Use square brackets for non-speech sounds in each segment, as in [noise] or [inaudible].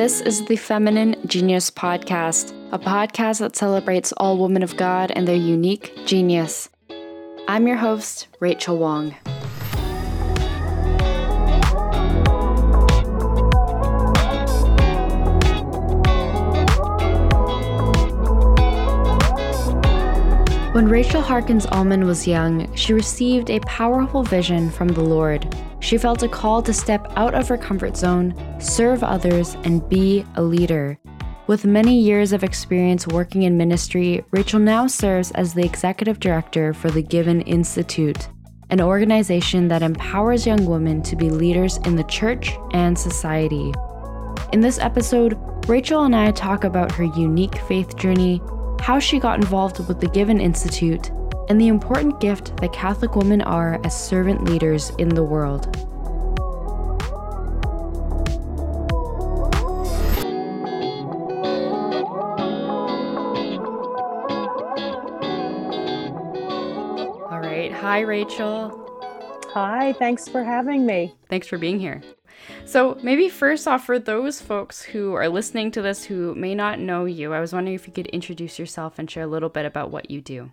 This is the Feminine Genius Podcast, a podcast that celebrates all women of God and their unique genius. I'm your host, Rachel Wong. When Rachel Harkins Ullmann was young, she received a powerful vision from the Lord. She felt a call to step out of her comfort zone, serve others, and be a leader. With many years of experience working in ministry, Rachel now serves as the executive director for the Given Institute, an organization that empowers young women to be leaders in the church and society. In this episode, Rachel and I talk about her unique faith journey, how she got involved with the Given Institute, and the important gift that Catholic women are as servant leaders in the world. All right. Hi, Rachel. Hi, thanks for having me. Thanks for being here. So, maybe first off, for those folks who are listening to this who may not know you, I was wondering if you could introduce yourself and share a little bit about what you do.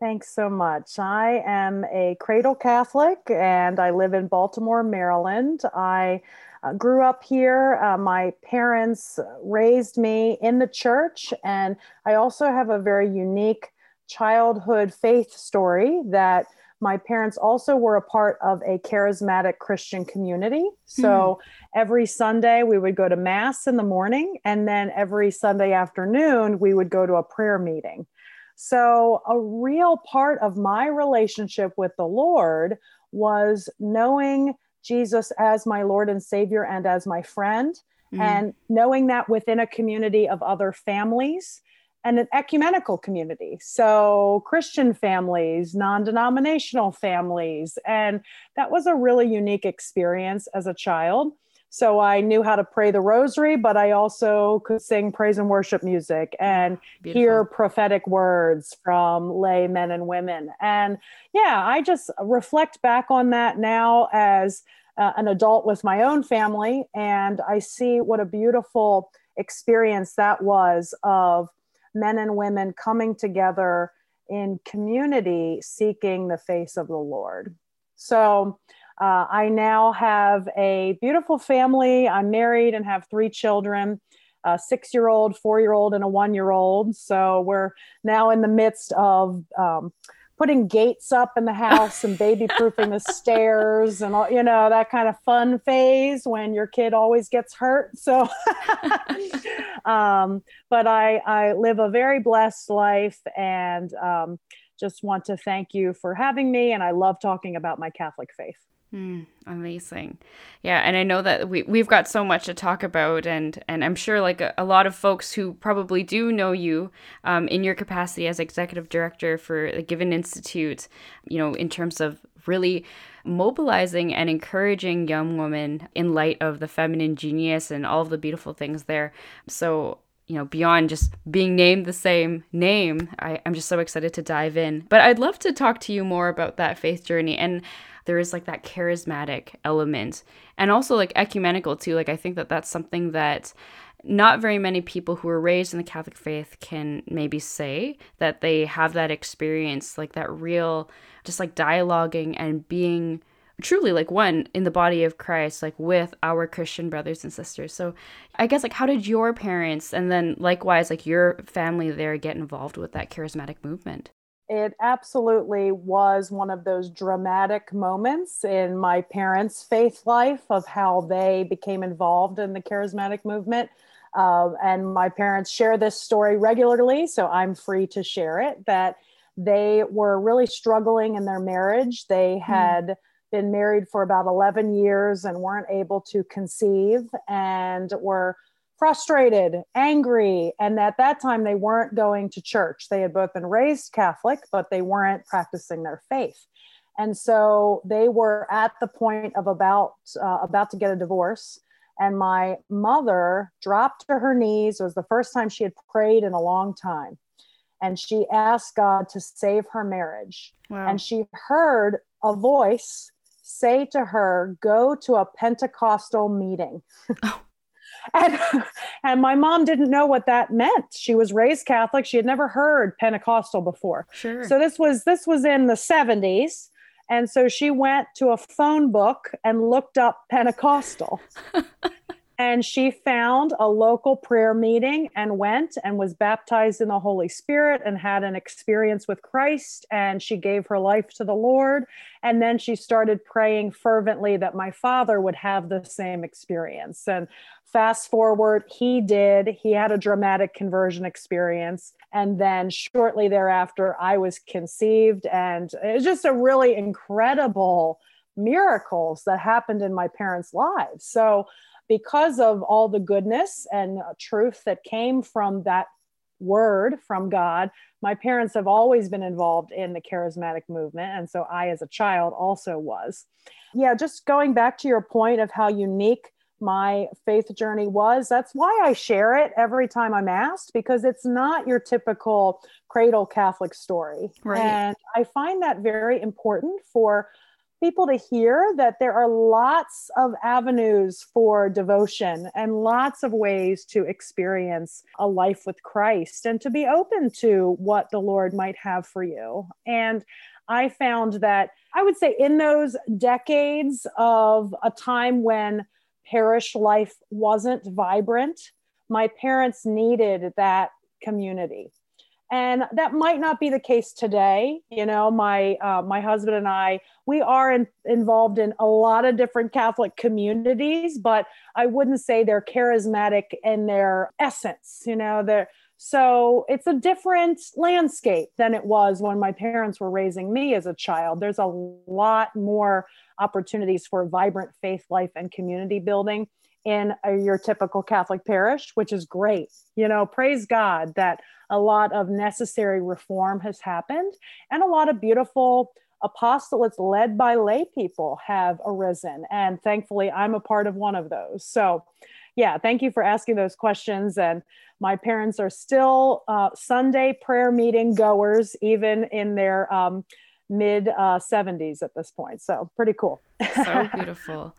Thanks so much. I am a cradle Catholic and I live in Baltimore, Maryland. I uh, grew up here. Uh, my parents raised me in the church, and I also have a very unique childhood faith story that my parents also were a part of a charismatic Christian community. So mm. every Sunday we would go to Mass in the morning, and then every Sunday afternoon we would go to a prayer meeting. So, a real part of my relationship with the Lord was knowing Jesus as my Lord and Savior and as my friend, mm. and knowing that within a community of other families and an ecumenical community. So, Christian families, non denominational families. And that was a really unique experience as a child. So, I knew how to pray the rosary, but I also could sing praise and worship music and Beautiful. hear prophetic words from lay men and women. And yeah, I just reflect back on that now as uh, an adult with my own family. And I see what a beautiful experience that was of men and women coming together in community seeking the face of the Lord. So uh, I now have a beautiful family. I'm married and have three children a six year old, four year old, and a one year old. So we're now in the midst of um, putting gates up in the house and baby proofing the [laughs] stairs and all, you know, that kind of fun phase when your kid always gets hurt. So, [laughs] um, but I, I live a very blessed life and um, just want to thank you for having me. And I love talking about my Catholic faith. Mm, amazing. Yeah, and I know that we we've got so much to talk about and and I'm sure like a, a lot of folks who probably do know you um, in your capacity as executive director for the Given Institute, you know, in terms of really mobilizing and encouraging young women in light of the feminine genius and all of the beautiful things there. So you know, beyond just being named the same name, I, I'm just so excited to dive in. But I'd love to talk to you more about that faith journey and there is like that charismatic element and also like ecumenical too like i think that that's something that not very many people who are raised in the catholic faith can maybe say that they have that experience like that real just like dialoguing and being truly like one in the body of Christ, like with our Christian brothers and sisters. So I guess like how did your parents and then likewise like your family there get involved with that charismatic movement? It absolutely was one of those dramatic moments in my parents' faith life of how they became involved in the charismatic movement. Uh, and my parents share this story regularly, so I'm free to share it. That they were really struggling in their marriage. They hmm. had mm. been married for about 11 years and weren't able to conceive and were frustrated, angry, and at that time they weren't going to church. They had both been raised Catholic, but they weren't practicing their faith. And so they were at the point of about uh, about to get a divorce. And my mother dropped to her knees. It was the first time she had prayed in a long time. And she asked God to save her marriage. Wow. And she heard a voice say to her, Go to a Pentecostal meeting. Oh and, [laughs] and my mom didn't know what that meant. She was raised Catholic. She had never heard Pentecostal before. Sure. So this was this was in the 70s. And so she went to a phone book and looked up Pentecostal. [laughs] and she found a local prayer meeting and went and was baptized in the Holy Spirit and had an experience with Christ. And she gave her life to the Lord. And then she started praying fervently that my father would have the same experience. And fast forward, he did. He had a dramatic conversion experience. And then shortly thereafter, I was conceived. And it was just a really incredible miracles that happened in my parents' lives. So, because of all the goodness and uh, truth that came from that word from God, my parents have always been involved in the charismatic movement. And so I, as a child, also was. Yeah, just going back to your point of how unique my faith journey was, that's why I share it every time I'm asked, because it's not your typical cradle Catholic story. Right. And I find that very important for people to hear that there are lots of avenues for devotion and lots of ways to experience a life with Christ and to be open to what the Lord might have for you. And I found that I would say in those decades of a time when parish life wasn't vibrant, my parents needed that community and that might not be the case today you know my uh, my husband and i we are in, involved in a lot of different catholic communities but i wouldn't say they're charismatic in their essence you know they're so it's a different landscape than it was when my parents were raising me as a child. There's a lot more opportunities for vibrant faith life and community building in a, your typical Catholic parish, which is great. You know, praise God that a lot of necessary reform has happened and a lot of beautiful apostolates led by lay people have arisen. And thankfully, I'm a part of one of those. So, yeah, thank you for asking those questions. And my parents are still uh, Sunday prayer meeting goers, even in their um, mid uh, 70s at this point. So, pretty cool. so [laughs] beautiful.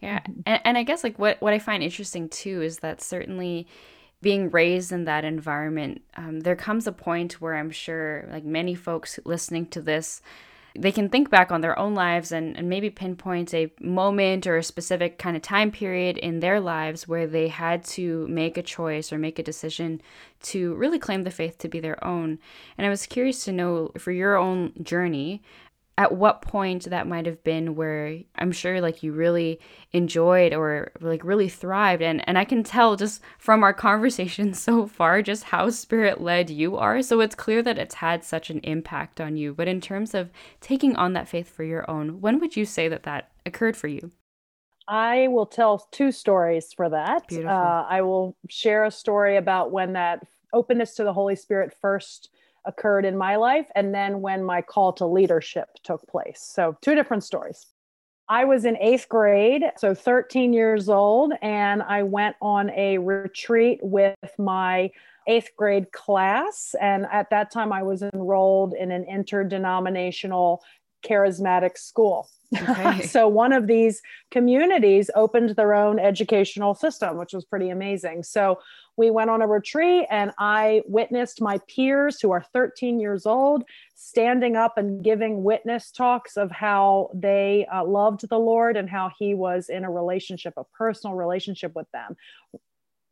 Yeah. Mm-hmm. And, and I guess like what, what I find interesting too is that certainly being raised in that environment, um, there comes a point where I'm sure like many folks listening to this, they can think back on their own lives and, and maybe pinpoint a moment or a specific kind of time period in their lives where they had to make a choice or make a decision to really claim the faith to be their own. And I was curious to know for your own journey, at what point that might have been where I'm sure like you really enjoyed or like really thrived. And and I can tell just from our [laughs] conversation so far just how spirit led you are. So it's clear that it's had such an impact on you. But in terms of taking on that faith for your own when would you say that that occurred for you? I will tell two stories for that. Uh, I will share a story about when that openness to the Holy Spirit first occurred in my life and then when my call to leadership took place. So, two different stories. I was in eighth grade, so 13 years old, and I went on a retreat with my eighth grade class. And at that time, I was enrolled in an interdenominational charismatic school. Okay. [laughs] so one of these communities opened their own educational system, which was pretty amazing. So we went on a retreat and I witnessed my peers who are 13 years old standing up and giving witness talks of how they uh, loved the Lord and how he was in a relationship, a personal relationship with them.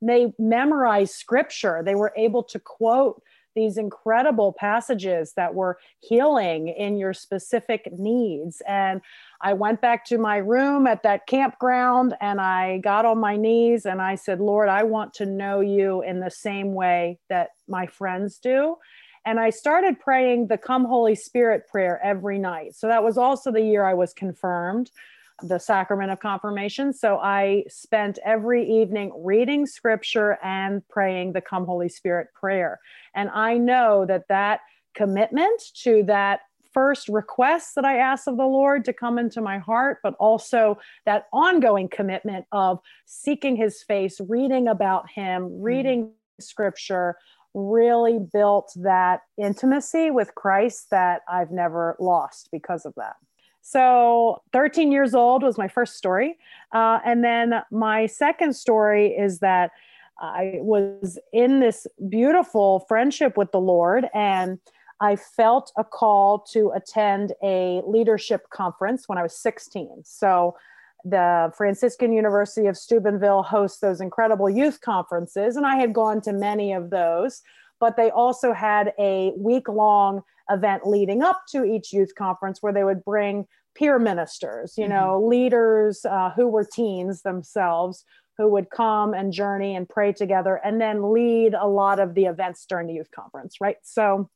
They memorized scripture. They were able to quote these incredible passages that were healing in your specific needs. And I went back to my room at that campground and I got on my knees and I said, Lord, I want to know you in the same way that my friends do. And I started praying the Come Holy Spirit prayer every night. So that was also the year I was confirmed the sacrament of confirmation. So I spent every evening reading scripture and praying the Come Holy Spirit prayer. And I know that that commitment to that first request that I asked of the Lord to come into my heart, but also that ongoing commitment of seeking his face, reading about him, mm-hmm. reading mm-hmm. scripture, really built that intimacy with Christ that I've never lost because of that. So, 13 years old was my first story. Uh, and then my second story is that I was in this beautiful friendship with the Lord, and I felt a call to attend a leadership conference when I was 16. So, the Franciscan University of Steubenville hosts those incredible youth conferences, and I had gone to many of those, but they also had a week long event leading up to each youth conference where they would bring peer ministers, you mm-hmm. know, leaders uh, who were teens themselves who would come and journey and pray together and then lead a lot of the events during the youth conference, right? So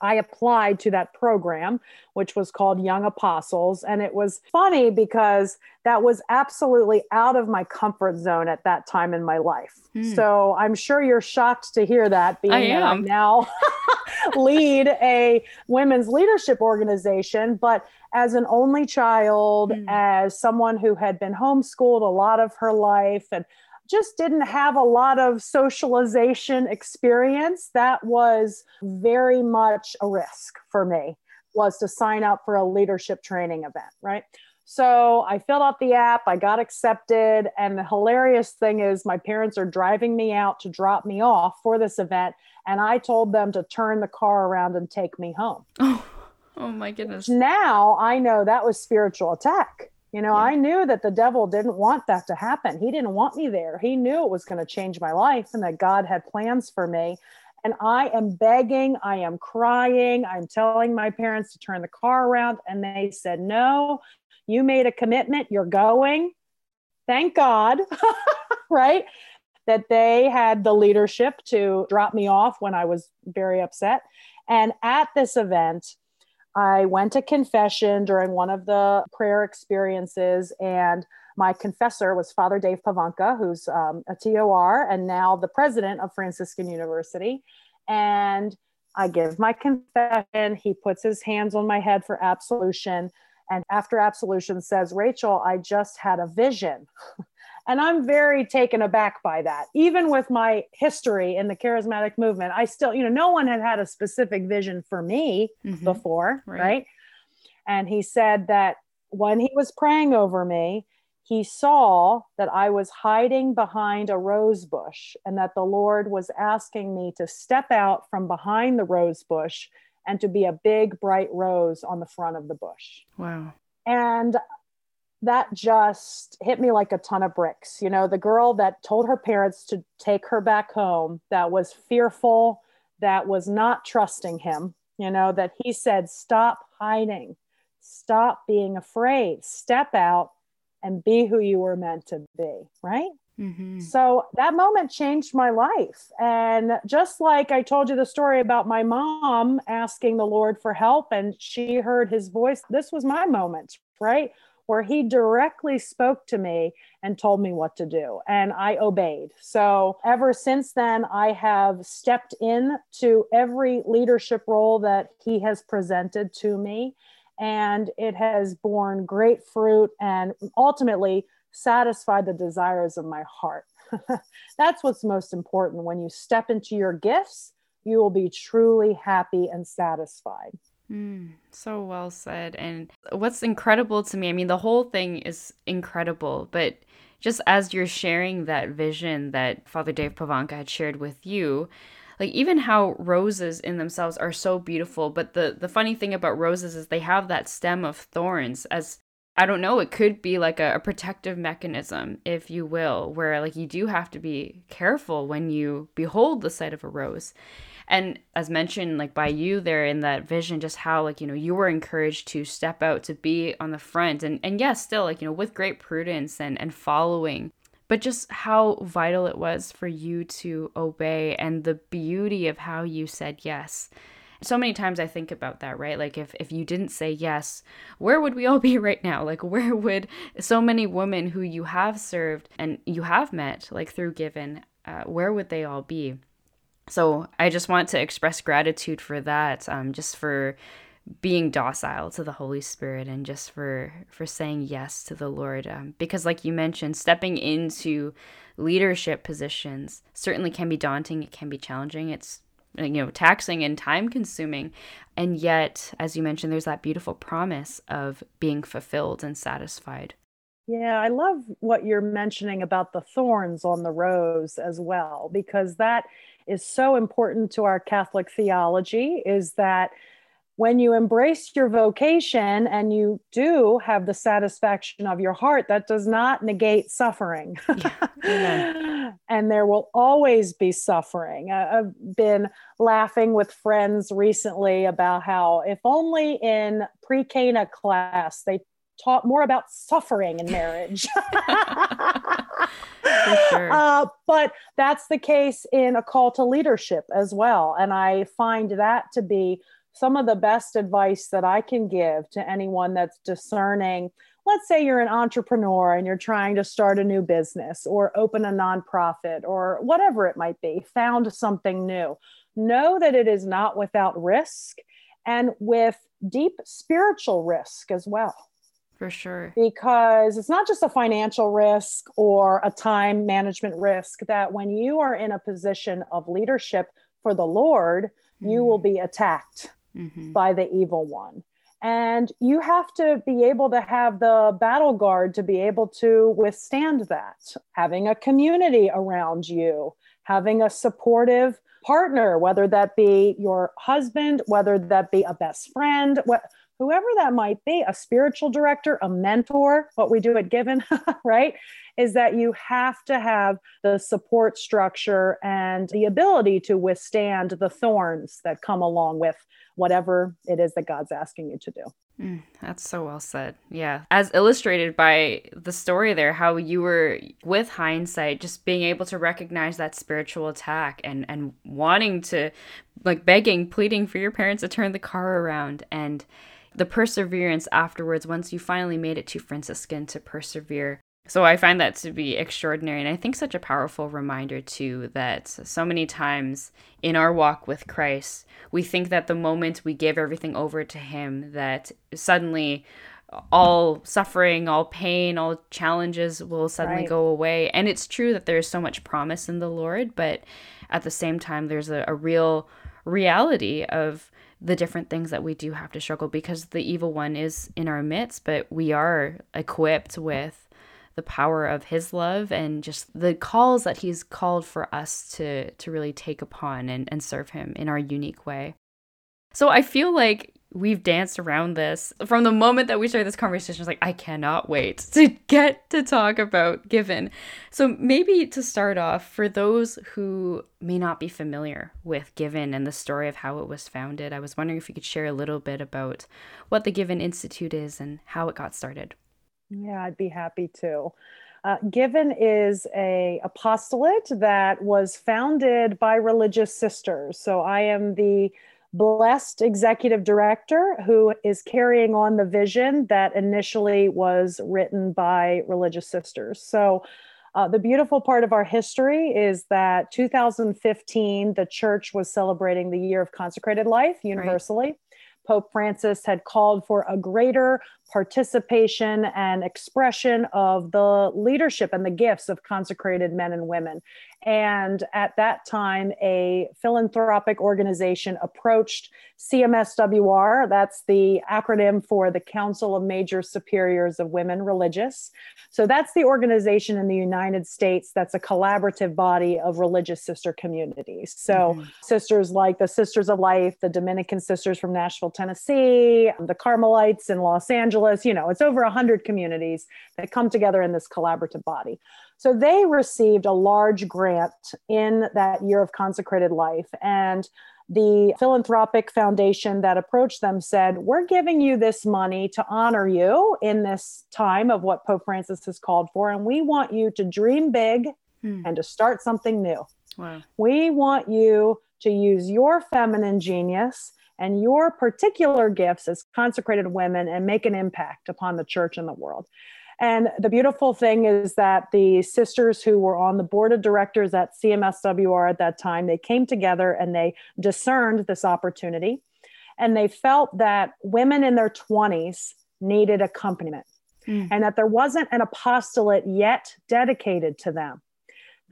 I applied to that program, which was called Young Apostles. And it was funny because that was absolutely out of my comfort zone at that time in my life. Hmm. So I'm sure you're shocked to hear that being I that I now [laughs] lead a women's leadership organization. But as an only child, hmm. as someone who had been homeschooled a lot of her life and just didn't have a lot of socialization experience that was very much a risk for me was to sign up for a leadership training event right? So i filled out the app i got accepted and the hilarious thing is my parents are driving me out to drop me off for this event and i told them to turn the car around and take me home. Oh, oh my goodness. Now i know that was spiritual attack you know, yeah. I knew that the devil didn't want that to happen. He didn't want me there. He knew it was going to change my life and that God had plans for me. And I am begging, I am crying, I'm telling my parents to turn the car around. And they said, No, you made a commitment, you're going. Thank God, [laughs] right? That they had the leadership to drop me off when I was very upset. And at this event, I went to confession during one of the prayer experiences, and my confessor was Father Dave Pivonka, who's um, a TOR and now the president of Franciscan University. And I give my confession. He puts his hands on my head for absolution. And after absolution, says, Rachel, I just had a vision. [laughs] And I'm very taken aback by that. Even with my history in the charismatic movement, I still, you know, no one had had a specific vision for me mm-hmm. before, right. right? And he said that when he was praying over me, he saw that I was hiding behind a rose bush and that the Lord was asking me to step out from behind the rose bush and to be a big, bright rose on the front of the bush. Wow. And that just hit me like a ton of bricks. You know, the girl that told her parents to take her back home, that was fearful, that was not trusting him, you know, that he said, stop hiding, stop being afraid, step out and be who you were meant to be, right? Mm-hmm. So that moment changed my life. And just like I told you the story about my mom asking the Lord for help and she heard his voice, this was my moment, right? Where he directly spoke to me and told me what to do and i obeyed. So ever since then i have stepped in to every leadership role that he has presented to me and it has borne great fruit and ultimately satisfied the desires of my heart. [laughs] That's what's most important. When you step into your gifts you will be truly happy and satisfied Mm, so well said. And what's incredible to me, I mean, the whole thing is incredible, but just as you're sharing that vision that Father Dave Pivonka had shared with you, like even how roses in themselves are so beautiful, but the the funny thing about roses is they have that stem of thorns as I don't know, it could be like a, a protective mechanism, if you will, where like you do have to be careful when you behold the sight of a rose and as mentioned like by you there in that vision just how like you know you were encouraged to step out to be on the front. And and yes still like you know with great prudence and and following. But just how vital it was for you to obey and the beauty of how you said yes. So many times i think about that right? Like if if you didn't say yes where would we [laughs] all be right now? Like where would so many women who you have served and you have met like through given uh, where would they all be so I just want to express gratitude for that, um, just for being docile to the Holy Spirit and just for for saying yes to the Lord. Um, because, like you mentioned, stepping into leadership positions certainly can be daunting. It can be challenging. It's you know taxing and time consuming and yet as you mentioned there's that beautiful promise of being fulfilled and satisfied yeah, I love what you're mentioning about the thorns on the rose as well, because that is so important to our Catholic theology is that when you embrace your vocation and you do have the satisfaction of your heart, that does not negate suffering. [laughs] Yeah. [laughs] and there will always be suffering. I've been laughing with friends recently about how if only in pre Cana class they taught more about suffering in marriage. [laughs] sure. [laughs] uh, but that's the case in a call to leadership as well. And I find that to be some of the best advice that I can give to anyone that's discerning. Let's say you're an entrepreneur and you're trying to start a new business or open a nonprofit or whatever it might be, found something new. Know that it is not without risk and with deep spiritual risk as well. For sure. Because it's not just a financial risk or a time management risk, that when you are in a position of leadership for the Lord, mm-hmm. you will mm-hmm. be attacked mm-hmm. by the evil one. And you have to be able to have the battle guard to be able to withstand that. Having a community around you, having a supportive partner, whether that be your husband, whether that be a best friend, what, whoever that might be, a spiritual director, a mentor, what we do at Given, [laughs] right? Is that you have to have the support structure and the ability to withstand the thorns that come along with whatever it is that God's asking you to do. Mm, that's so well said. Yeah. As illustrated by the story there, how you were with hindsight, just being able to recognize that spiritual attack and, and wanting to, like, begging, pleading for your parents to turn the car around and the perseverance afterwards once you finally made it to Franciscan to persevere so I find that to be extraordinary. And I think such a powerful reminder, too, that so many times in our walk with Christ, we think that the moment we give everything over to Him, that suddenly all suffering, all pain, all challenges will suddenly right. go away. And it's true that there's so much promise in the Lord, but at the same time, there's a, a real reality of the different things that we do have to struggle because the evil one is in our midst, but we are equipped with the power of his love and just the calls that he's called for us to to really take upon and, and serve him in our unique way. So I feel like we've danced around this from the moment that we started this conversation. It's like I cannot wait [laughs] to get to talk about Given. So maybe to start off, for those who may not be familiar with Given and the story of how it was founded, I was wondering if you could share a little bit about what the Given Institute is and how it got started. Yeah, I'd be happy to. Uh, Given is a apostolate that was founded by religious sisters. So I am the blessed executive director who is carrying on the vision that initially was written by religious sisters. So uh, the beautiful part of our history is that 2015, the church was celebrating the year of consecrated life universally. Right. Pope Francis had called for a greater participation and expression of the leadership and the gifts of consecrated men and women. And at that time, a philanthropic organization approached CMSWR, that's the acronym for the Council of Major Superiors of Women Religious. So that's the organization in the United States that's a collaborative body of religious sister communities. So mm-hmm. sisters like the Sisters of Life, the Dominican Sisters from Nashville, Tennessee, the Carmelites in Los Angeles, you know, it's over 100 communities that come together in this collaborative body. So they received a large grant in that year of consecrated life. And the philanthropic foundation that approached them said, We're giving you this money to honor you in this time of what Pope Francis has called for. And we want you to dream big hmm. and to start something new. Wow. We want you to use your feminine genius and your particular gifts as consecrated women and make an impact upon the church and the world. And the beautiful thing is that the sisters who were on the board of directors at CMSWR at that time, they came together and they discerned this opportunity. And they felt that women in their 20s needed accompaniment mm. and that there wasn't an apostolate yet dedicated to them.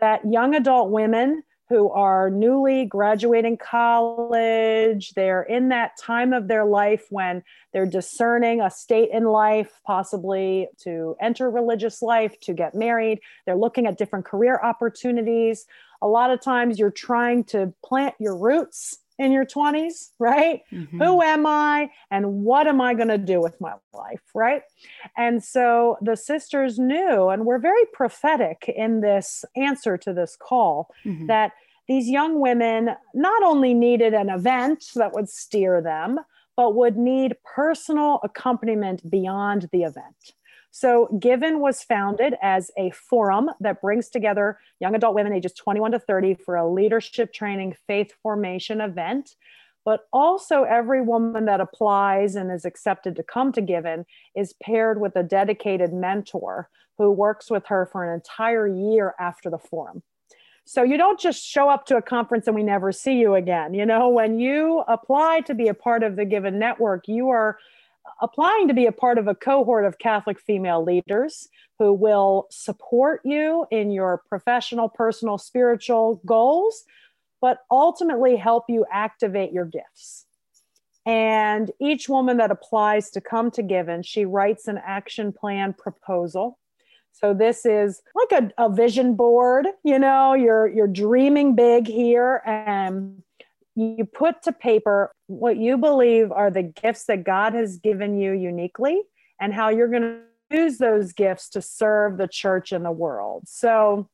That young adult women who are newly graduating college. They're in that time of their life when they're discerning a state in life, possibly to enter religious life, to get married. They're looking at different career opportunities. A lot of times you're trying to plant your roots in your 20s, right? Mm-hmm. Who am I and what am I going to do with my life, right? And so the sisters knew, and we're very prophetic in this answer to this call, mm-hmm. that these young women not only needed an event that would steer them, but would need personal accompaniment beyond the event. So, Given was founded as a forum that brings together young adult women ages 21 to 30 for a leadership training faith formation event. But also, every woman that applies and is accepted to come to Given is paired with a dedicated mentor who works with her for an entire year after the forum. So you don't just show up to a conference and we never see you again. You know, when you apply to be a part of the Given Network, you are applying to be a part of a cohort of Catholic female leaders who will support you in your professional, personal, spiritual goals, but ultimately help you activate your gifts. And each woman that applies to come to Given, she writes an action plan proposal. So this is like a, a vision board, you know, you're you're dreaming big here and you put to paper what you believe are the gifts that God has given you uniquely and how you're going to use those gifts to serve the church and the world. So,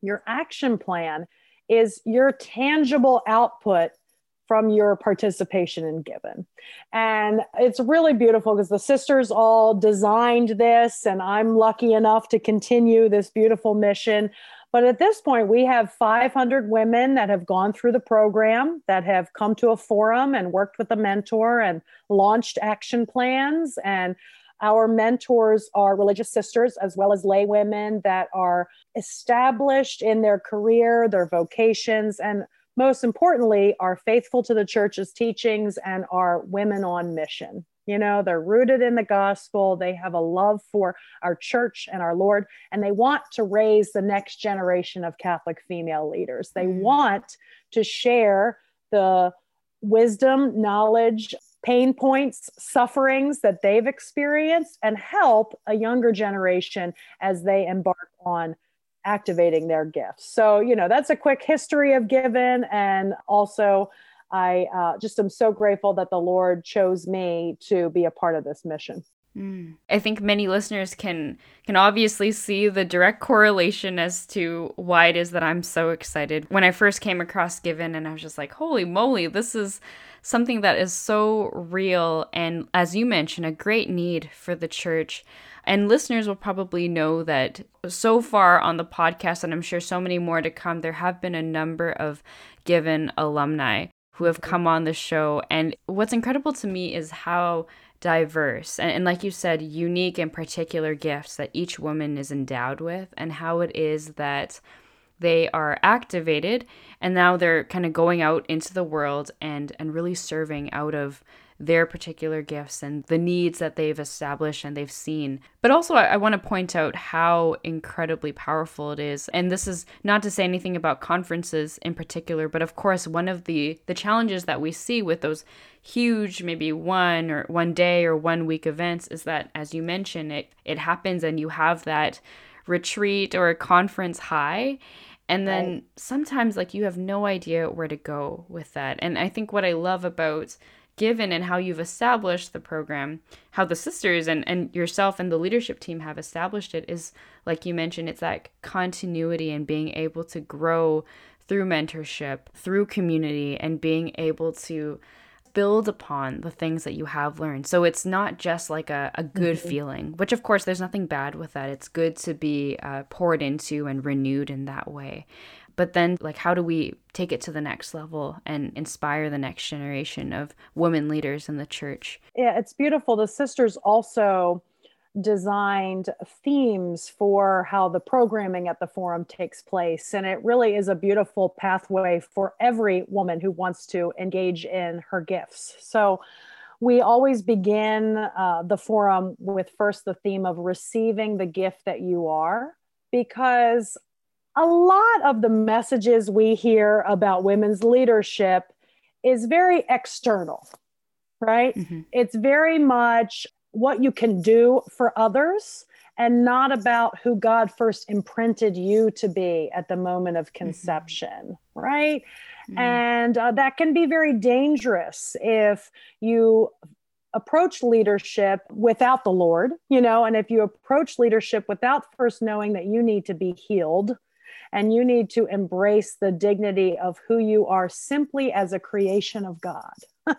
your action plan is your tangible output from your participation in Given. And it's really beautiful because the sisters all designed this, and I'm lucky enough to continue this beautiful mission but at this point, we have 500 women that have gone through the program, that have come to a forum and worked with a mentor and launched action plans. And our mentors are religious sisters as well as lay women that are established in their career, their vocations, and most importantly, are faithful to the church's teachings and are women on mission. You know, they're rooted in the gospel. They have a love for our church and our Lord, and they want to raise the next generation of Catholic female leaders. They mm. want to share the wisdom, knowledge, pain points, sufferings that they've experienced, and help a younger generation as they embark on activating their gifts. So, you know, that's a quick history of Given and also I uh, just am so grateful that the Lord chose me to be a part of this mission. Mm. I think many listeners can can obviously see the direct correlation as to why it is that I'm so excited. When I first came across Given and I was just like, "Holy moly, this is something that is so real and as you mentioned, a great need for the church." And listeners will probably know that so far on the podcast, and I'm sure so many more to come, there have been a number of Given alumni who have come on the show. And what's incredible to me is how diverse and, and, like you said, unique and particular gifts that each woman is endowed with, and how it is that they are activated and now they're kind of going out into the world and and really serving out of their particular gifts and the needs that they've established and they've seen. But also, I, I want to point out how incredibly powerful it is. And this is not to say anything about conferences in particular, but of course, one of the the challenges that we see with those huge, maybe one or one day or one week events is that, as you mentioned, it it happens and you have that retreat or a conference high and then right. sometimes like you have no idea where to go with that and i think what i love about given and how you've established the program, how the sisters and, and yourself and the leadership team have established it is, like you mentioned, it's that continuity and being able to grow through mentorship, through community, and being able to build upon the things that you have learned. So it's not just like a, a good mm-hmm. feeling, which of course there's nothing bad with that. It's good to be uh, poured into and renewed in that way but then like how do we take it to the next level and inspire the next generation of women leaders in the church? Yeah it's beautiful. The sisters also designed themes for how the programming at the forum takes place. And it really is a beautiful pathway for every woman who wants to engage in her gifts. So we always begin uh, the forum with first the theme of receiving the gift that you are because a lot of the messages we hear about women's leadership is very external, right? Mm-hmm. It's very much what you can do for others and not about who God first imprinted you to be at the moment of mm-hmm. conception, mm-hmm. right? Mm-hmm. And uh, that can be very dangerous if you approach leadership without the Lord, you know, and if you approach leadership without first knowing that you need to be healed and you need to embrace the dignity of who you are simply as a creation of God. [laughs]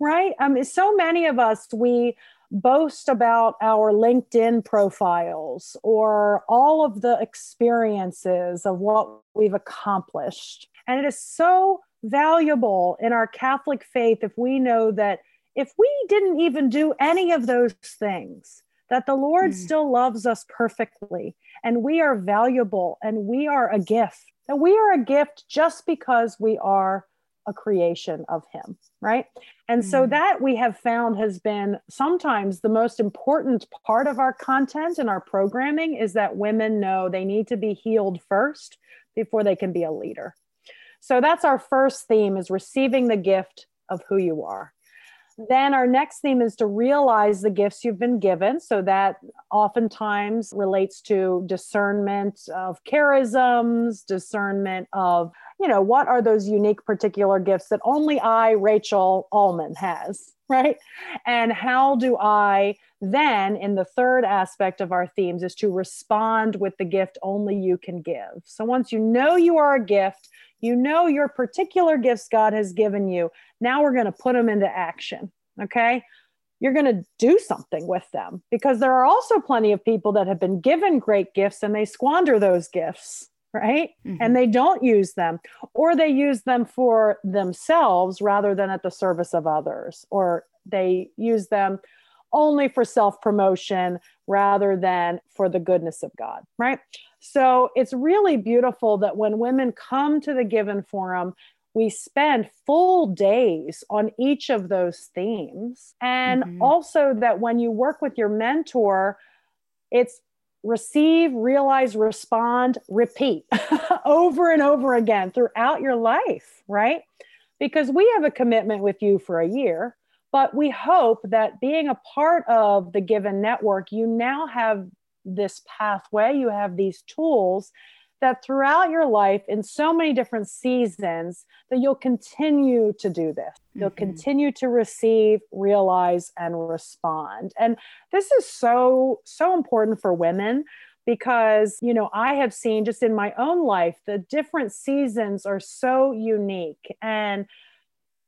right? I mean, so many of us, we boast about our LinkedIn profiles or all of the experiences of what we've accomplished. And it is so valuable in our Catholic faith if we know that if we didn't even do any of those things, that the Lord mm. still loves us perfectly and we are valuable and we are a gift. That we are a gift just because we are a creation of Him, right? And mm. so that we have found has been sometimes the most important part of our content and our programming is that women know they need to be healed first before they can be a leader. So that's our first theme is receiving the gift of who you are. Then our next theme is to realize the gifts you've been given. So that oftentimes relates to discernment of charisms, discernment of, you know, what are those unique particular gifts that only I, Rachel Ullmann, has, [laughs] right? And how do I then, in the third aspect of our themes, is to respond with the gift only you can give. So once you know you are a gift, you know your particular gifts God has given you. Now we're going to put them into action. Okay. You're going to do something with them because there are also plenty of people that have been given great gifts and they squander those gifts, right? Mm-hmm. And they don't use them or they use them for themselves rather than at the service of others, or they use them only for self promotion rather than for the goodness of God, right? So it's really beautiful that when women come to the Given Forum, we spend full days on each of those themes. And mm-hmm. also that when you work with your mentor, it's receive, realize, respond, repeat [laughs] over and over again throughout your life, right? Because we have a commitment with you for a year, but we hope that being a part of the Given Network, you now have this pathway, you have these tools that throughout your life in so many different seasons that you'll continue to do this. You'll mm-hmm. continue to receive realize and respond. And this is so so important for women because you know i have seen just in my own life the different seasons are so unique. And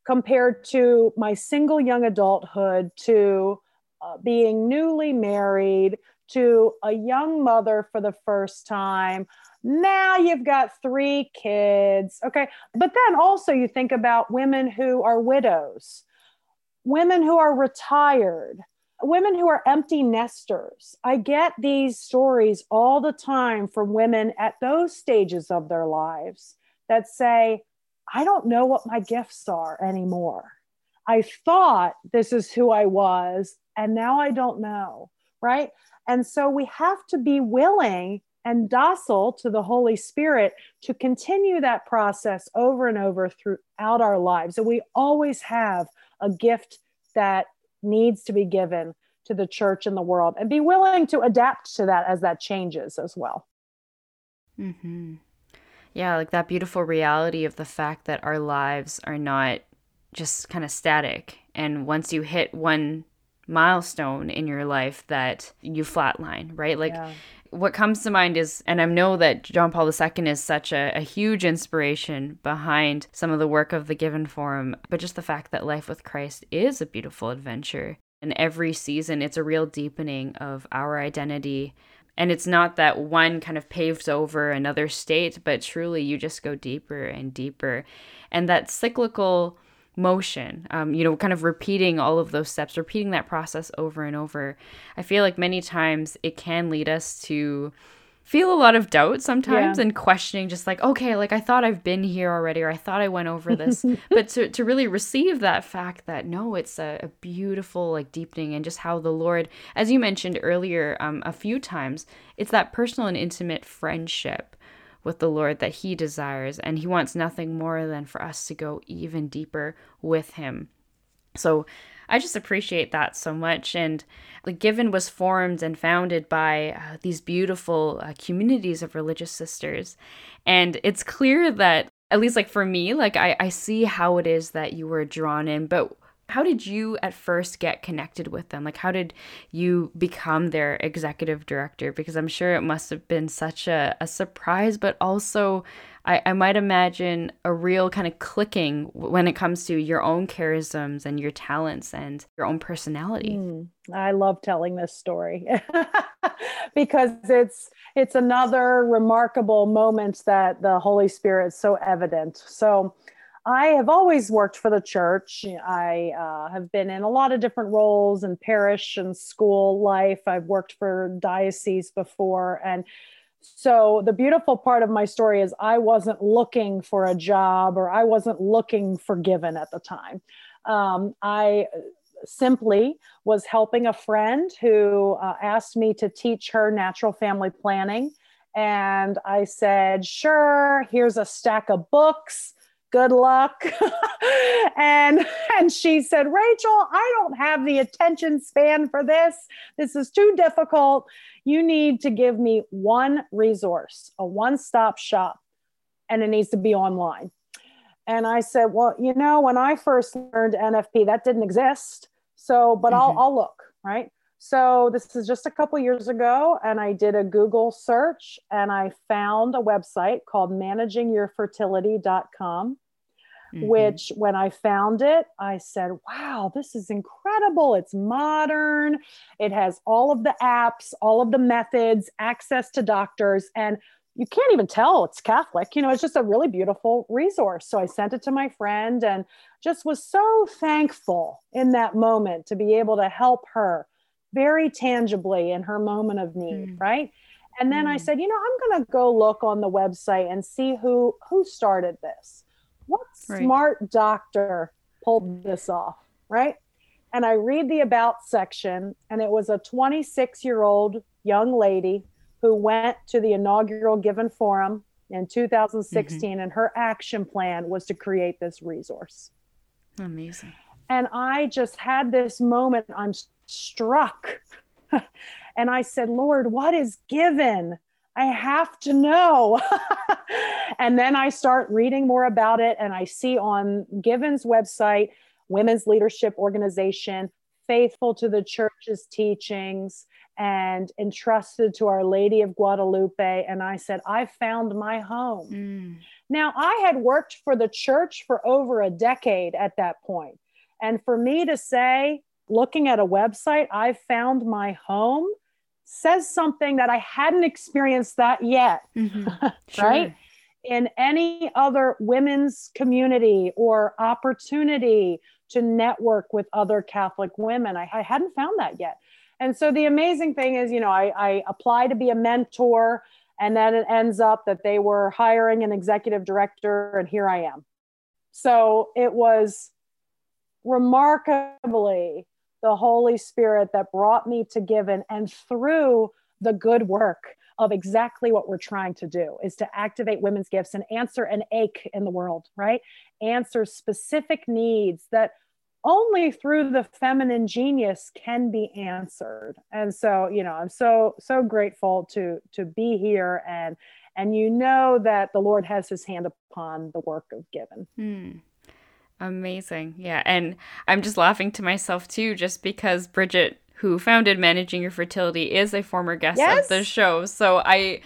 compared to my single young adulthood to uh, being newly married to a young mother for the first time. Now you've got three kids. Okay. But then also you think about women who are widows, women who are retired, women who are empty nesters. I get these stories all the time from women at those stages of their lives that say, I don't know what my gifts are anymore. I thought this is who I was, and now I don't know. Right. And so we have to be willing and docile to the Holy Spirit to continue that process over and over throughout our lives. And we always have a gift that needs to be given to the church and the world and be willing to adapt to that as that changes as well. Mm-hmm. Yeah, like that beautiful reality of the fact that our lives are not just kind of static. And once you hit one milestone in your life that you flatline, right? Like yeah. what comes to mind is, and I know that John Paul II is such a, a huge inspiration behind some of the work of the Given Forum, but just the fact that life with Christ is a beautiful adventure. And every season, it's a real deepening of our identity. And it's not that one kind of paves over another state, but truly you just go deeper and deeper. And that cyclical motion um, you know kind of repeating all of those steps repeating that process over and over i feel like many times it can lead us to feel a lot of doubt sometimes yeah. and questioning just like okay like i thought i've been here already or i thought i went over this [laughs] but to, to really receive that fact that no it's a, a, beautiful like deepening and just how the lord as you mentioned earlier um, a few times it's that personal and intimate friendship with the Lord that He desires. And He wants nothing more than for us to go even deeper with Him. So I just appreciate that so much. And the Given was formed and founded by uh, these beautiful uh, communities of religious sisters. And it's clear that, at least like for me, like I, I see how it is that you were drawn in, but how did you at first get connected with them? Like, how did you become their executive director? Because I'm sure it must have been such a, a surprise, but also, I, I might imagine a real kind of clicking when it comes to your own charisms and your talents and your own personality. Mm, I love telling this story [laughs] because it's it's another remarkable moment that the Holy Spirit is so evident. So I have always worked for the church. I uh, have been in a lot of different roles in parish and school life. I've worked for diocese before. And so the beautiful part of my story is I wasn't looking for a job or I wasn't looking for given at the time. Um, I simply was helping a friend who uh, asked me to teach her natural family planning. And I said, sure, here's a stack of books good luck. [laughs] And and she said rachel i don't have the attention span for this. This is too difficult. You need to give me one resource a one-stop shop and it needs to be online. And i said well you know when i first learned nfp that didn't exist. So but mm-hmm. I'll, I'll look right so this is just a couple years ago, and I did a Google search and I found a website called managingyourfertility.com. Mm-hmm. Which, when I found it, I said, wow, this is incredible. It's modern. It has all of the apps, all of the methods, access to doctors, and you can't even tell it's Catholic. You know, it's just a really beautiful resource. So I sent it to my friend and just was so thankful in that moment to be able to help her very tangibly in her moment of need, mm. right? And then mm. I said, you know, I'm going to go look on the website and see who who started this. What right. smart doctor pulled this off, right? And I read the about section and it was a 26-year-old young lady who went to the inaugural Given Forum in 2016 mm-hmm. and her action plan was to create this resource. Amazing. And I just had this moment I'm struck. [laughs] and I said, Lord, what is given? I have to know. [laughs] and then I start reading more about it, and I see on Given's website, Women's Leadership Organization, faithful to the church's teachings and entrusted to Our Lady of Guadalupe. And I said, I found my home. Mm. Now, I had worked for the church for over a decade at that point. And for me to say, looking at a website, I found my home says something that I hadn't experienced that yet, mm-hmm. [laughs] sure. right? In any other women's community or opportunity to network with other Catholic women. I, I hadn't found that yet. And so the amazing thing is, you know, I, I apply to be a mentor, and then it ends up that they were hiring an executive director, and here I am. So it was remarkably the Holy Spirit that brought me to Given and through the good work of exactly what we're trying to do is to activate women's gifts and answer an ache in the world, right? Answer specific needs that only through the feminine genius can be answered. And so, you know, I'm so so grateful to to be here and and you know that the Lord has his hand upon the work of Given. Hmm. Amazing. Yeah. And I'm just laughing to myself too, just because Bridget, who founded Managing Your Fertility, is a former guest yes. of the show. So I.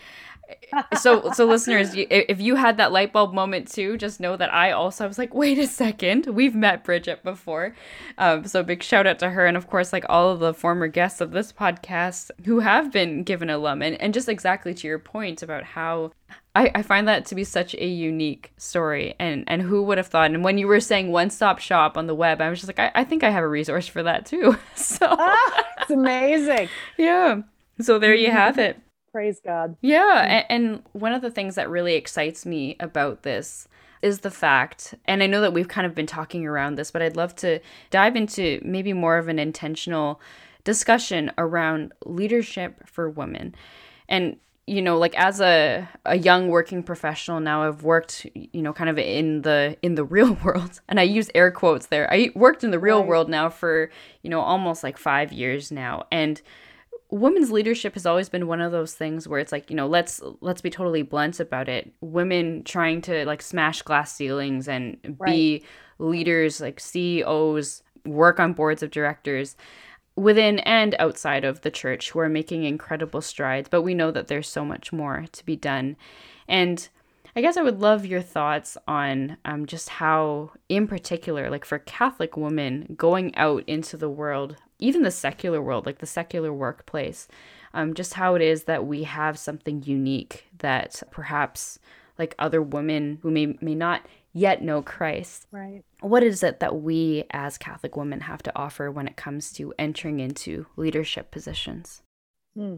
so so listeners if you had that light bulb moment too just know that i also I was like wait a second we've met bridget before. Um, so big shout out to her and of course like all of the former guests of this podcast who have been given alum and, and just exactly to your point about how I, I find that to be such a unique story and and who would have thought and when you were saying one stop shop on the web i was just like i, I think i have a resource for that too. [laughs] So ah, it's amazing. [laughs] Yeah. So there you have it praise god yeah mm. and, and one of the things that really excites me about this is the fact, and I know that we've kind of been talking around this, but I'd love to dive into maybe more of an intentional discussion around leadership for women. And you know like as a, a young working professional now i've worked you know kind of in the in the [laughs] real world and i use air quotes there i worked in the real right. world now for you know almost like five years now and women's leadership has always been one of those things where it's like you know let's let's be totally blunt about it women trying to like smash glass ceilings and right. be leaders like ceos work on boards of directors within and outside of the church who are making incredible strides, but we know that there's so much more to be done. And I guess I would love your thoughts on um, just how, in particular, like for Catholic women going out into the world, even the secular world, like the secular workplace, um, just how it is that we have something unique that perhaps like other women who may may not yet know Christ. Right. What is it that we as Catholic women have to offer when it comes to entering into leadership positions? Hmm.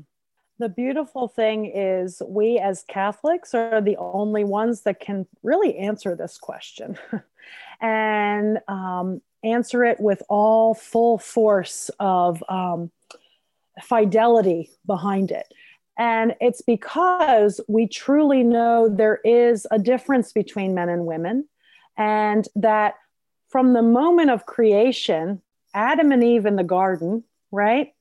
The beautiful thing is, we as Catholics are the only ones that can really answer this question [laughs] and um, answer it with all full force of um, fidelity behind it. And it's because we truly know there is a difference between men and women, and that from the moment of creation, Adam and Eve in the garden, right?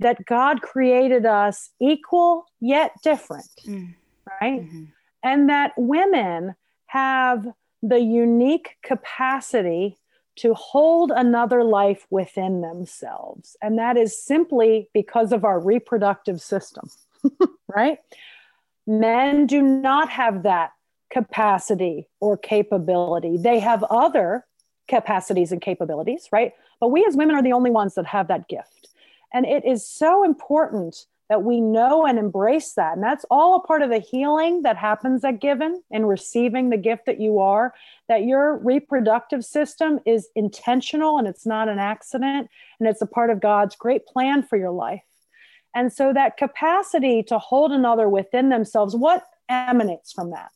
That God created us equal yet different, mm. right? Mm-hmm. And that women have the unique capacity to hold another life within themselves. And that is simply because of our reproductive system. [laughs] right? Men do not have that capacity or capability. They have other capacities and capabilities, right? But we as women are the only ones that have that gift. And it is so important that we know and embrace that. And that's all a part of the healing that happens at Given and receiving the gift that you are, that your reproductive system is intentional and it's not an accident. And it's a part of God's great plan for your life. And so that capacity to hold another within themselves, what emanates from that?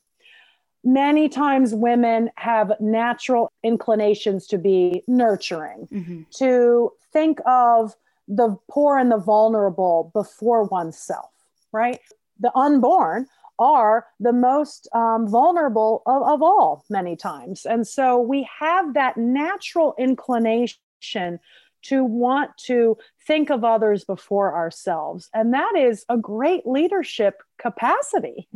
Many times women have natural inclinations to be nurturing, mm-hmm. to think of the poor and the vulnerable before oneself, right? The unborn are the most um, vulnerable of, of all, many times. And so we have that natural inclination to want to think of others before ourselves. And that is a great leadership capacity.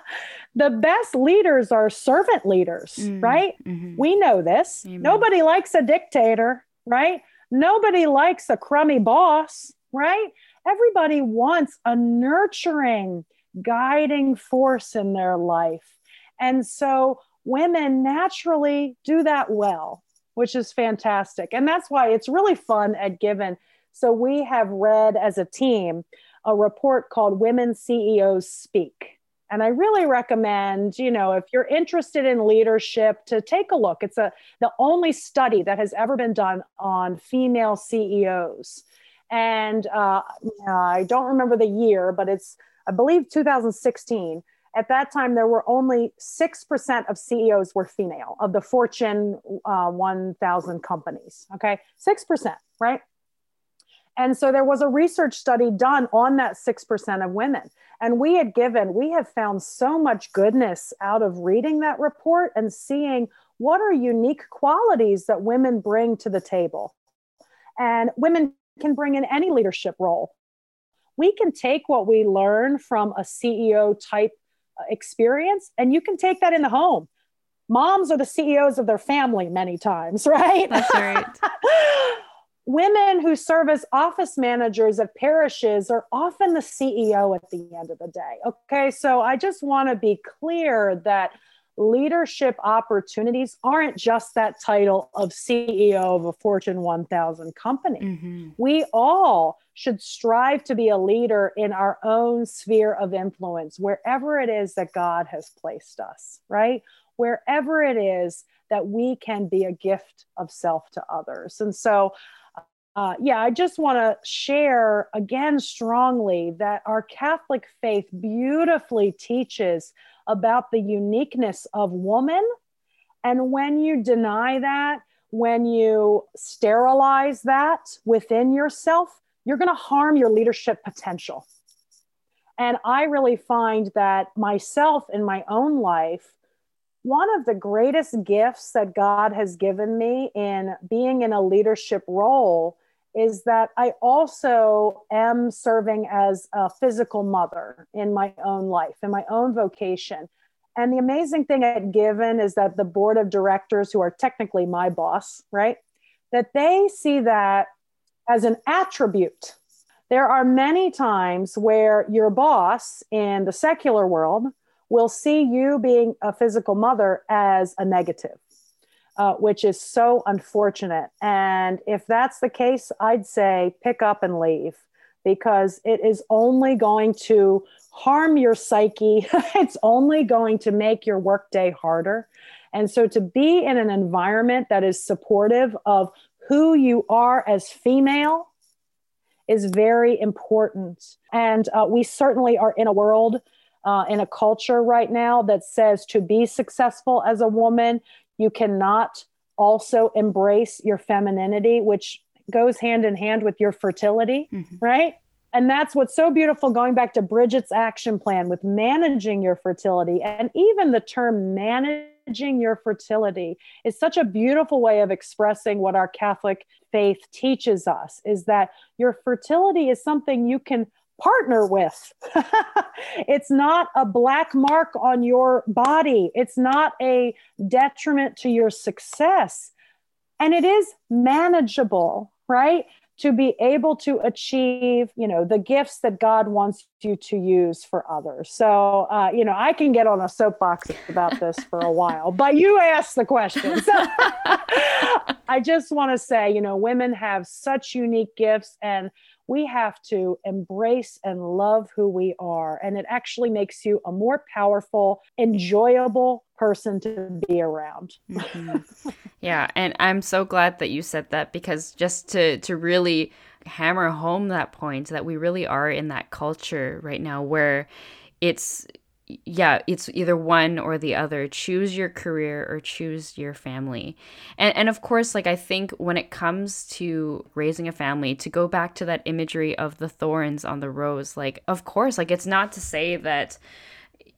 [laughs] the best leaders are servant leaders, mm, right? Mm-hmm. We know this. Amen. Nobody likes a dictator, right? Nobody likes a crummy boss, right? Everybody wants a nurturing, guiding force in their life. And so women naturally do that well which is fantastic. And that's why it's really fun at Given. So we have read as a team a report called Women CEOs Speak. And I really recommend, you know, if you're interested in leadership, to take a look. It's a the only study that has ever been done on female CEOs. And uh, I don't remember the year, but it's I believe 2016 at that time there were only 6% of ceos were female of the fortune uh, 1000 companies okay 6% right and so there was a research study done on that 6% of women. And we had given we have found so much goodness out of reading that report and seeing what are unique qualities that women bring to the table. And women can bring in any leadership role. We can take what we learn from a ceo type uh, experience and you can take that in the home. Moms are the ceos of their family many times [laughs] right? That's right [laughs] women who serve as office managers of parishes are often the ceo at the end of the day okay so i just want to be clear that leadership opportunities aren't just that title of CEO of a Fortune 1000 company. Mm-hmm. We all should strive to be a leader in our own sphere of influence, wherever it is that God has placed us, right? Wherever it is that we can be a gift of self to others. And so, uh, yeah, I just want to share again strongly that our Catholic faith beautifully teaches about the uniqueness of woman. And when you deny that, when you sterilize that within yourself, you're going to harm your leadership potential. And I really find that myself in my own life, one of the greatest gifts that God has given me in being in a leadership role is that I also am serving as a physical mother in my own life, in my own vocation. And the amazing thing at Given is that the board of directors, who are technically my boss, right, that they see that as an attribute. There are many times where your boss in the secular world will see you being a physical mother as a negative uh, which is so unfortunate. And if that's the case, I'd say pick up and leave because it is only going to harm your psyche. [laughs] it's only going to make your workday harder. And so to be in an environment that is supportive of who you are as female is very important. And uh, we certainly are in a world, uh, in a culture right now that says to be successful as a woman, you cannot also embrace your femininity, which goes hand in hand with your fertility, mm-hmm. right? And that's what's so beautiful going back to Bridget's action plan with managing your fertility. And even the term managing your fertility is such a beautiful way of expressing what our Catholic faith teaches us is that your fertility is something you can partner with. [laughs] it's not a black mark on your body, it's not a detriment to your success. And it is manageable, right? To be able to achieve, you know, the gifts that God wants you to use for others. So, uh, you know, I can get on a soapbox about this for a while, but you asked the question. So [laughs] I just want to say, you know, women have such unique gifts and we have to embrace and love who we are. And it actually makes you a more powerful, enjoyable person to be around. mm-hmm. [laughs] Yeah. And I'm so glad that you said that because just to, to really hammer home that point that we really are in that culture right now where it's yeah, it's either one or the other. Choose your career or choose your family. And and of course, like I think when it comes to raising a family, to go back to that imagery of the thorns on the rose, like of course, like it's not to say that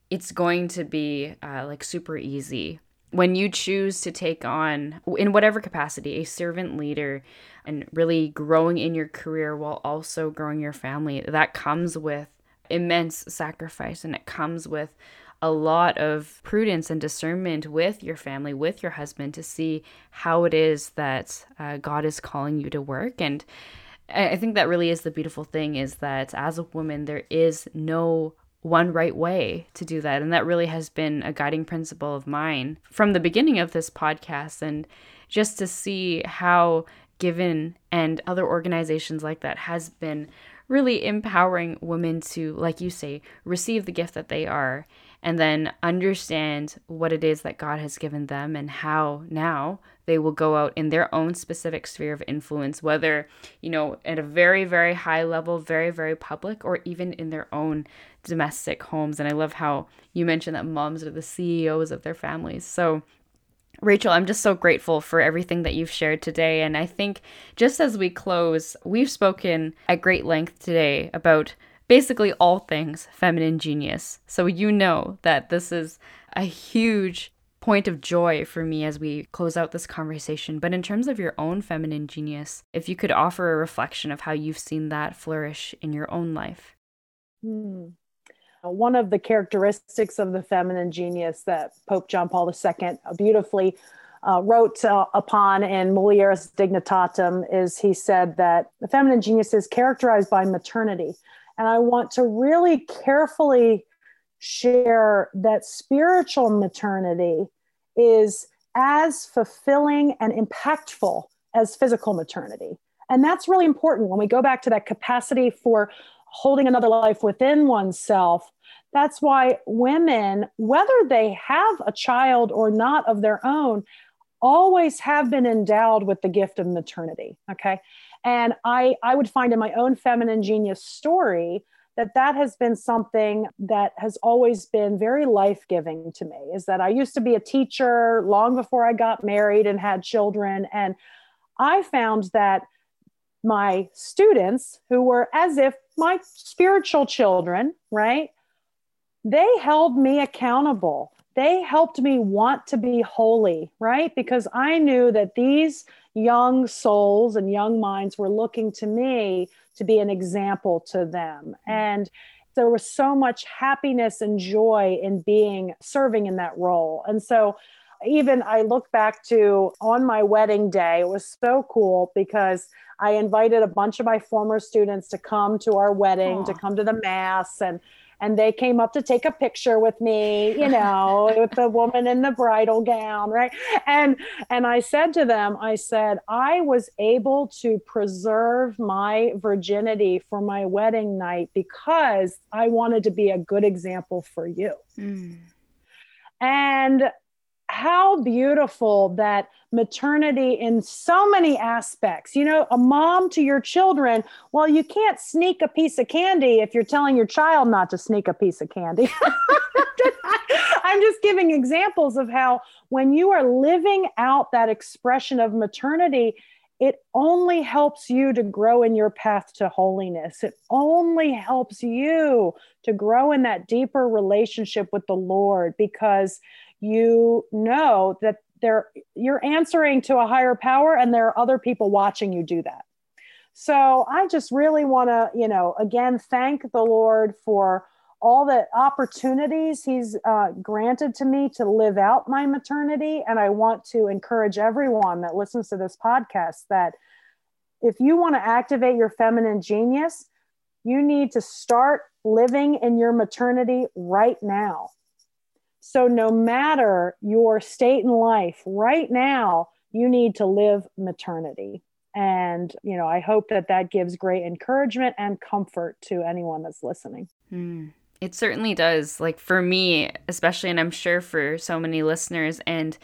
it's going to be uh, like super easy when you choose to take on in whatever capacity a servant leader and really growing in your career while also growing your family that comes with immense sacrifice and it comes with a lot of prudence and discernment with your family, with your husband to see how it is that uh, God is calling you to work. And I think that really is the beautiful thing is that as a woman, there is no one right way to do that. And that really has been a guiding principle of mine from the beginning of this podcast. And just to see how Given and other organizations like that has been really empowering women to, like you say, receive the gift that they are and then understand what it is that God has given them and how now they will go out in their own specific sphere of influence, whether, you know, at a very, very high level, very, very public, or even in their own domestic homes. And I love how you mentioned that moms are the CEOs of their families. So, Rachel, I'm just so grateful for everything that you've shared today. And I think just as we close, we've spoken at great length today about basically all things feminine genius. So you know that this is a huge point of joy for me as we close out this conversation. But in terms of your own feminine genius, if you could offer a reflection of how you've seen that flourish in your own life. Hmm. Uh, one of the characteristics of the feminine genius that Pope John Paul II beautifully uh, wrote uh, upon in Mulieris Dignitatem is he said that the feminine genius is characterized by maternity. And I want to really carefully share that spiritual maternity is as fulfilling and impactful as physical maternity. And that's really important when we go back to that capacity for holding another life within oneself. That's why women, whether they have a child or not of their own, always have been endowed with the gift of maternity. Okay. And I, I would find in my own feminine genius story that that has been something that has always been very life-giving to me is that I used to be a teacher long before I got married and had children and I found that my students who were as if my spiritual children, right? They held me accountable. They helped me want to be holy, right? Because I knew that these young souls and young minds were looking to me to be an example to them. And there was so much happiness and joy in being serving in that role. And so even I look back to on my wedding day, it was so cool because I invited a bunch of my former students to come to our wedding, Aww. to come to the mass and and they came up to take a picture with me you know [laughs] with the woman in the bridal gown right and and i said to them i said i was able to preserve my virginity for my wedding night because i wanted to be a good example for you mm. and how beautiful that maternity in so many aspects. You know, a mom to your children, well, you can't sneak a piece of candy if you're telling your child not to sneak a piece of candy. [laughs] I'm just giving examples of how when you are living out that expression of maternity, it only helps you to grow in your path to holiness. It only helps you to grow in that deeper relationship with the Lord because you know that there you're answering to a higher power and there are other people watching you do that. So i just really want to you know again thank the lord for all the opportunities he's uh, granted to me to live out my maternity. And i want to encourage everyone that listens to this podcast that if you want to activate your feminine genius you need to start living in your maternity right now so, no matter your state in life, right now, you need to live maternity. And, you know, I hope that that gives great encouragement and comfort to anyone that's listening. Mm, it certainly does. Like for me, especially, and I'm sure for so many listeners. And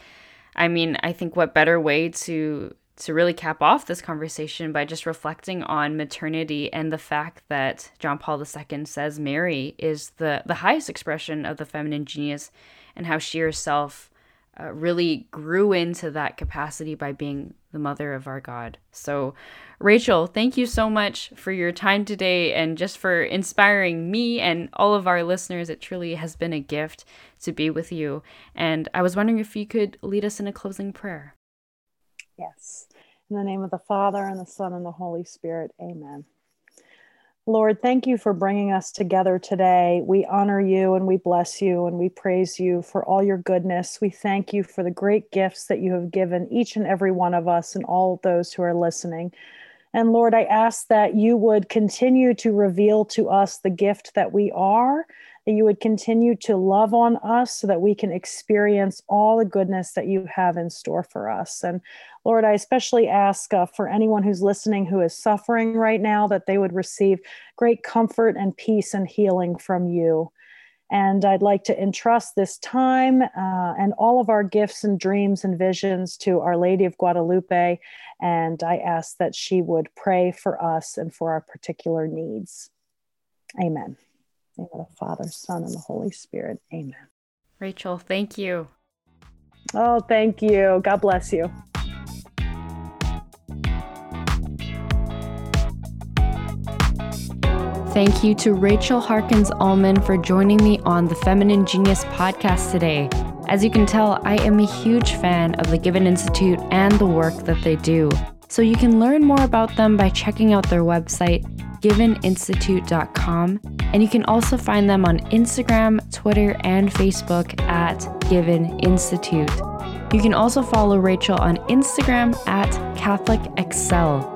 I mean, I think what better way to to really cap off this conversation by just reflecting on maternity and the fact that John Paul II says Mary is the, the highest expression of the feminine genius and how she herself uh, really grew into that capacity by being the mother of our God. So, Rachel, thank you so much for your time today and just for inspiring me and all of our listeners. It truly has been a gift to be with you. And I was wondering if you could lead us in a closing prayer. Yes. In the name of the Father, and the Son, and the Holy Spirit. Amen. Lord, thank you for bringing us together today. We honor you and we bless you and we praise you for all your goodness. We thank you for the great gifts that you have given each and every one of us and all those who are listening. And Lord, I ask that you would continue to reveal to us the gift that we are that you would continue to love on us so that we can experience all the goodness that you have in store for us. And Lord, I especially ask uh, for anyone who's listening who is suffering right now that they would receive great comfort and peace and healing from you. And I'd like to entrust this time uh, and all of our gifts and dreams and visions to Our Lady of Guadalupe. And I ask that she would pray for us and for our particular needs. Amen name of the Father, Son, and the Holy Spirit. Amen. Rachel, thank you. Oh, thank you. God bless you. Thank you to Rachel Harkins Ullmann for joining me on the Feminine Genius podcast today. As you can tell, I am a huge fan of the Given Institute and the work that they do. So you can learn more about them by checking out their website, giveninstitute.com. And you can also find them on Instagram, Twitter, and Facebook at Given Institute. You can also follow Rachel on Instagram at Catholic Excel.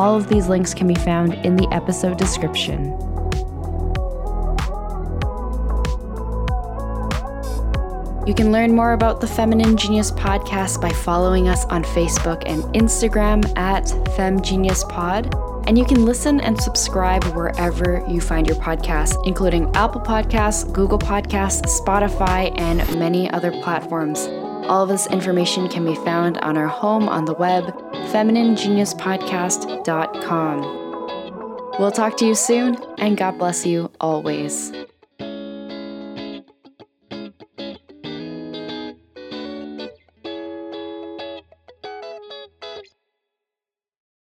All of these links can be found in the episode description. You can learn more about the Feminine Genius podcast by following us on Facebook and Instagram at FemGeniusPod. And you can listen and subscribe wherever you find your podcasts, including Apple Podcasts, Google Podcasts, Spotify, and many other platforms. All of this information can be found on our home on the web, femininegeniuspodcast.com. We'll talk to you soon, and God bless you always.